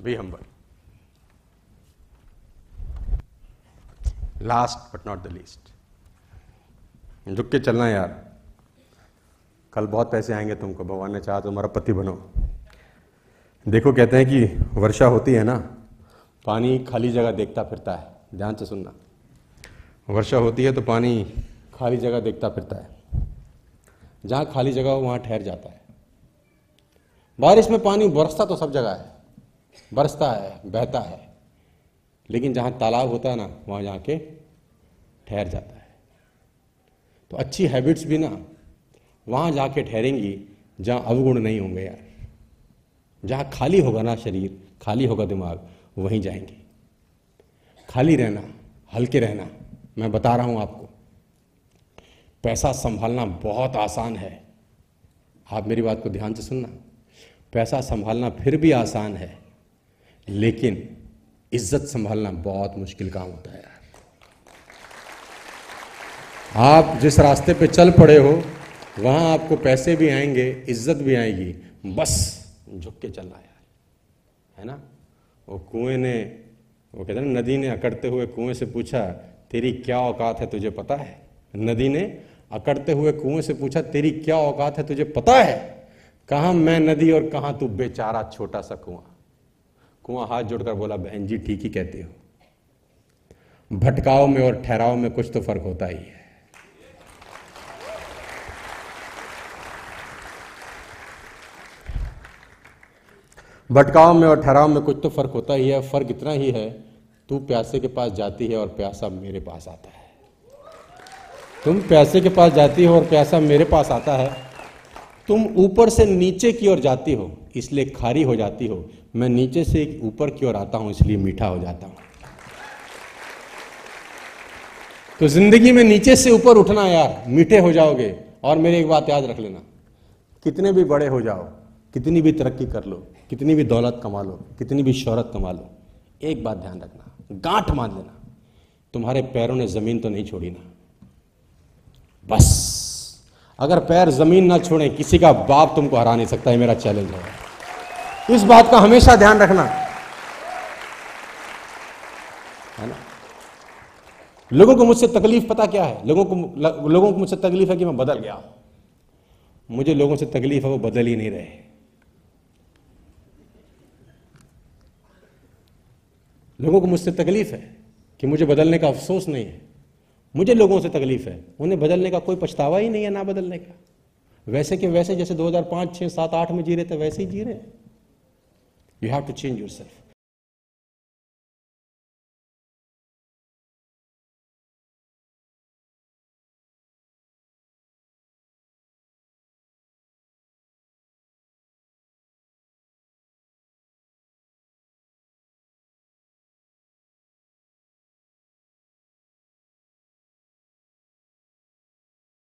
Be humble last but not the least झुक के चलना यार। कल बहुत पैसे आएँगे तुमको, भगवान ने चाहा तो पति बनो। देखो कहते हैं कि वर्षा होती है ना, पानी खाली जगह देखता फिरता है, ध्यान से सुनना। वर्षा होती है तो पानी खाली जगह देखता फिरता है। जहाँ खाली जगह हो, वहाँ ठहर जाता है। बारिश में पानी बरसता तो सब जगह है। बरसता है, बहता है। लेकिन जहाँ तालाब होता है ना, वहाँ जाके ठहर जाता है। तो अच्छी हैबिट्स भी ना, वहाँ जाके ठहरेंगी, जहाँ अवगुण नहीं होंगे यार। जहाँ खाली होगा ना शरीर, खाली होगा दिमाग, वहीं जाएँगे। खाली रहना, हल्के रहना, मैं बता रहा हूँ आपको। पैसा संभालना बहुत आसान है। आप मेरी बात को ध्यान से सुनना। पैसा संभालना फिर भी आसान है। लेकिन इज़्ज़त संभालना बहुत मुश्किल काम होता है यार। आप जिस रास्ते पे चल पड़े हो, वहाँ आपको पैसे भी आएँगे, इज़्ज़त भी आएगी। बस झुक के चलना यार, है ना? वो कुएँ ने, वो कहते हैं नदी ने अकड़ते हुए कुएँ से पूछा, तेरी क्या औकात है तुझे पता है? नदी ने अकड़ते हुए कुएँ से पूछा, तेरी क्या औकात है तुझे पता है? कहा मैं नदी और कहा तू बेचारा छोटा सा कुआँ? कुआँ हाथ जोड़कर बोला, बहन जी, ठीक ही कहते हो। भटकाव में और ठहराव में कुछ तो फ़र्क होता ही है। भटकाव में और ठहराव में कुछ तो फ़र्क होता ही है। फ़र्क इतना ही है, तू प्यासे के पास जाती है और प्यासा मेरे पास आता है। तुम प्यासे के पास जाती हो और प्यासा मेरे पास आता है। तुम ऊपर से नीचे की ओर जाती हो। इसलिए खारी हो जाती हो। मैं नीचे से ऊपर की ओर आता हूँ, इसलिए मीठा हो जाता हूँ। तो ज़िंदगी में नीचे से ऊपर उठना यार, मीठे हो जाओगे। और मेरी एक बात याद रख लेना, कितने भी बड़े हो जाओ, कितनी भी तरक्की कर लो, कितनी भी दौलत कमा लो, कितनी भी शोहरत कमा लो, एक बात ध्यान रखना, गांठ मान लेना। तुम्हारे पैरों ने ज़मीन तो नहीं छोड़ी ना। बस। अगर पैर ज़मीन ना छोड़े, किसी का बाप तुमको हरा नहीं सकता है मेरा चैलेंज है। इस बात का हमेशा ध्यान रखना। है ना? लोगों को मुझसे तकलीफ़ पता क्या है? लोगों को लोगों को मुझसे तकलीफ़ है कि मैं बदल गया। मुझे लोगों से तकलीफ़ है, वो बदल ही नहीं रहे। लोगों को मुझसे तकलीफ़ है कि मुझे बदलने का अफसोस नहीं है। मुझे लोगों से तकलीफ़ है। उन्हें बदलने का कोई पछतावा ही नहीं है ना बदलने का। वैसे के वैसे जैसे 2005, 6, 7, 8 में जी रहे थे वैसे ही जी रहे you have to change yourself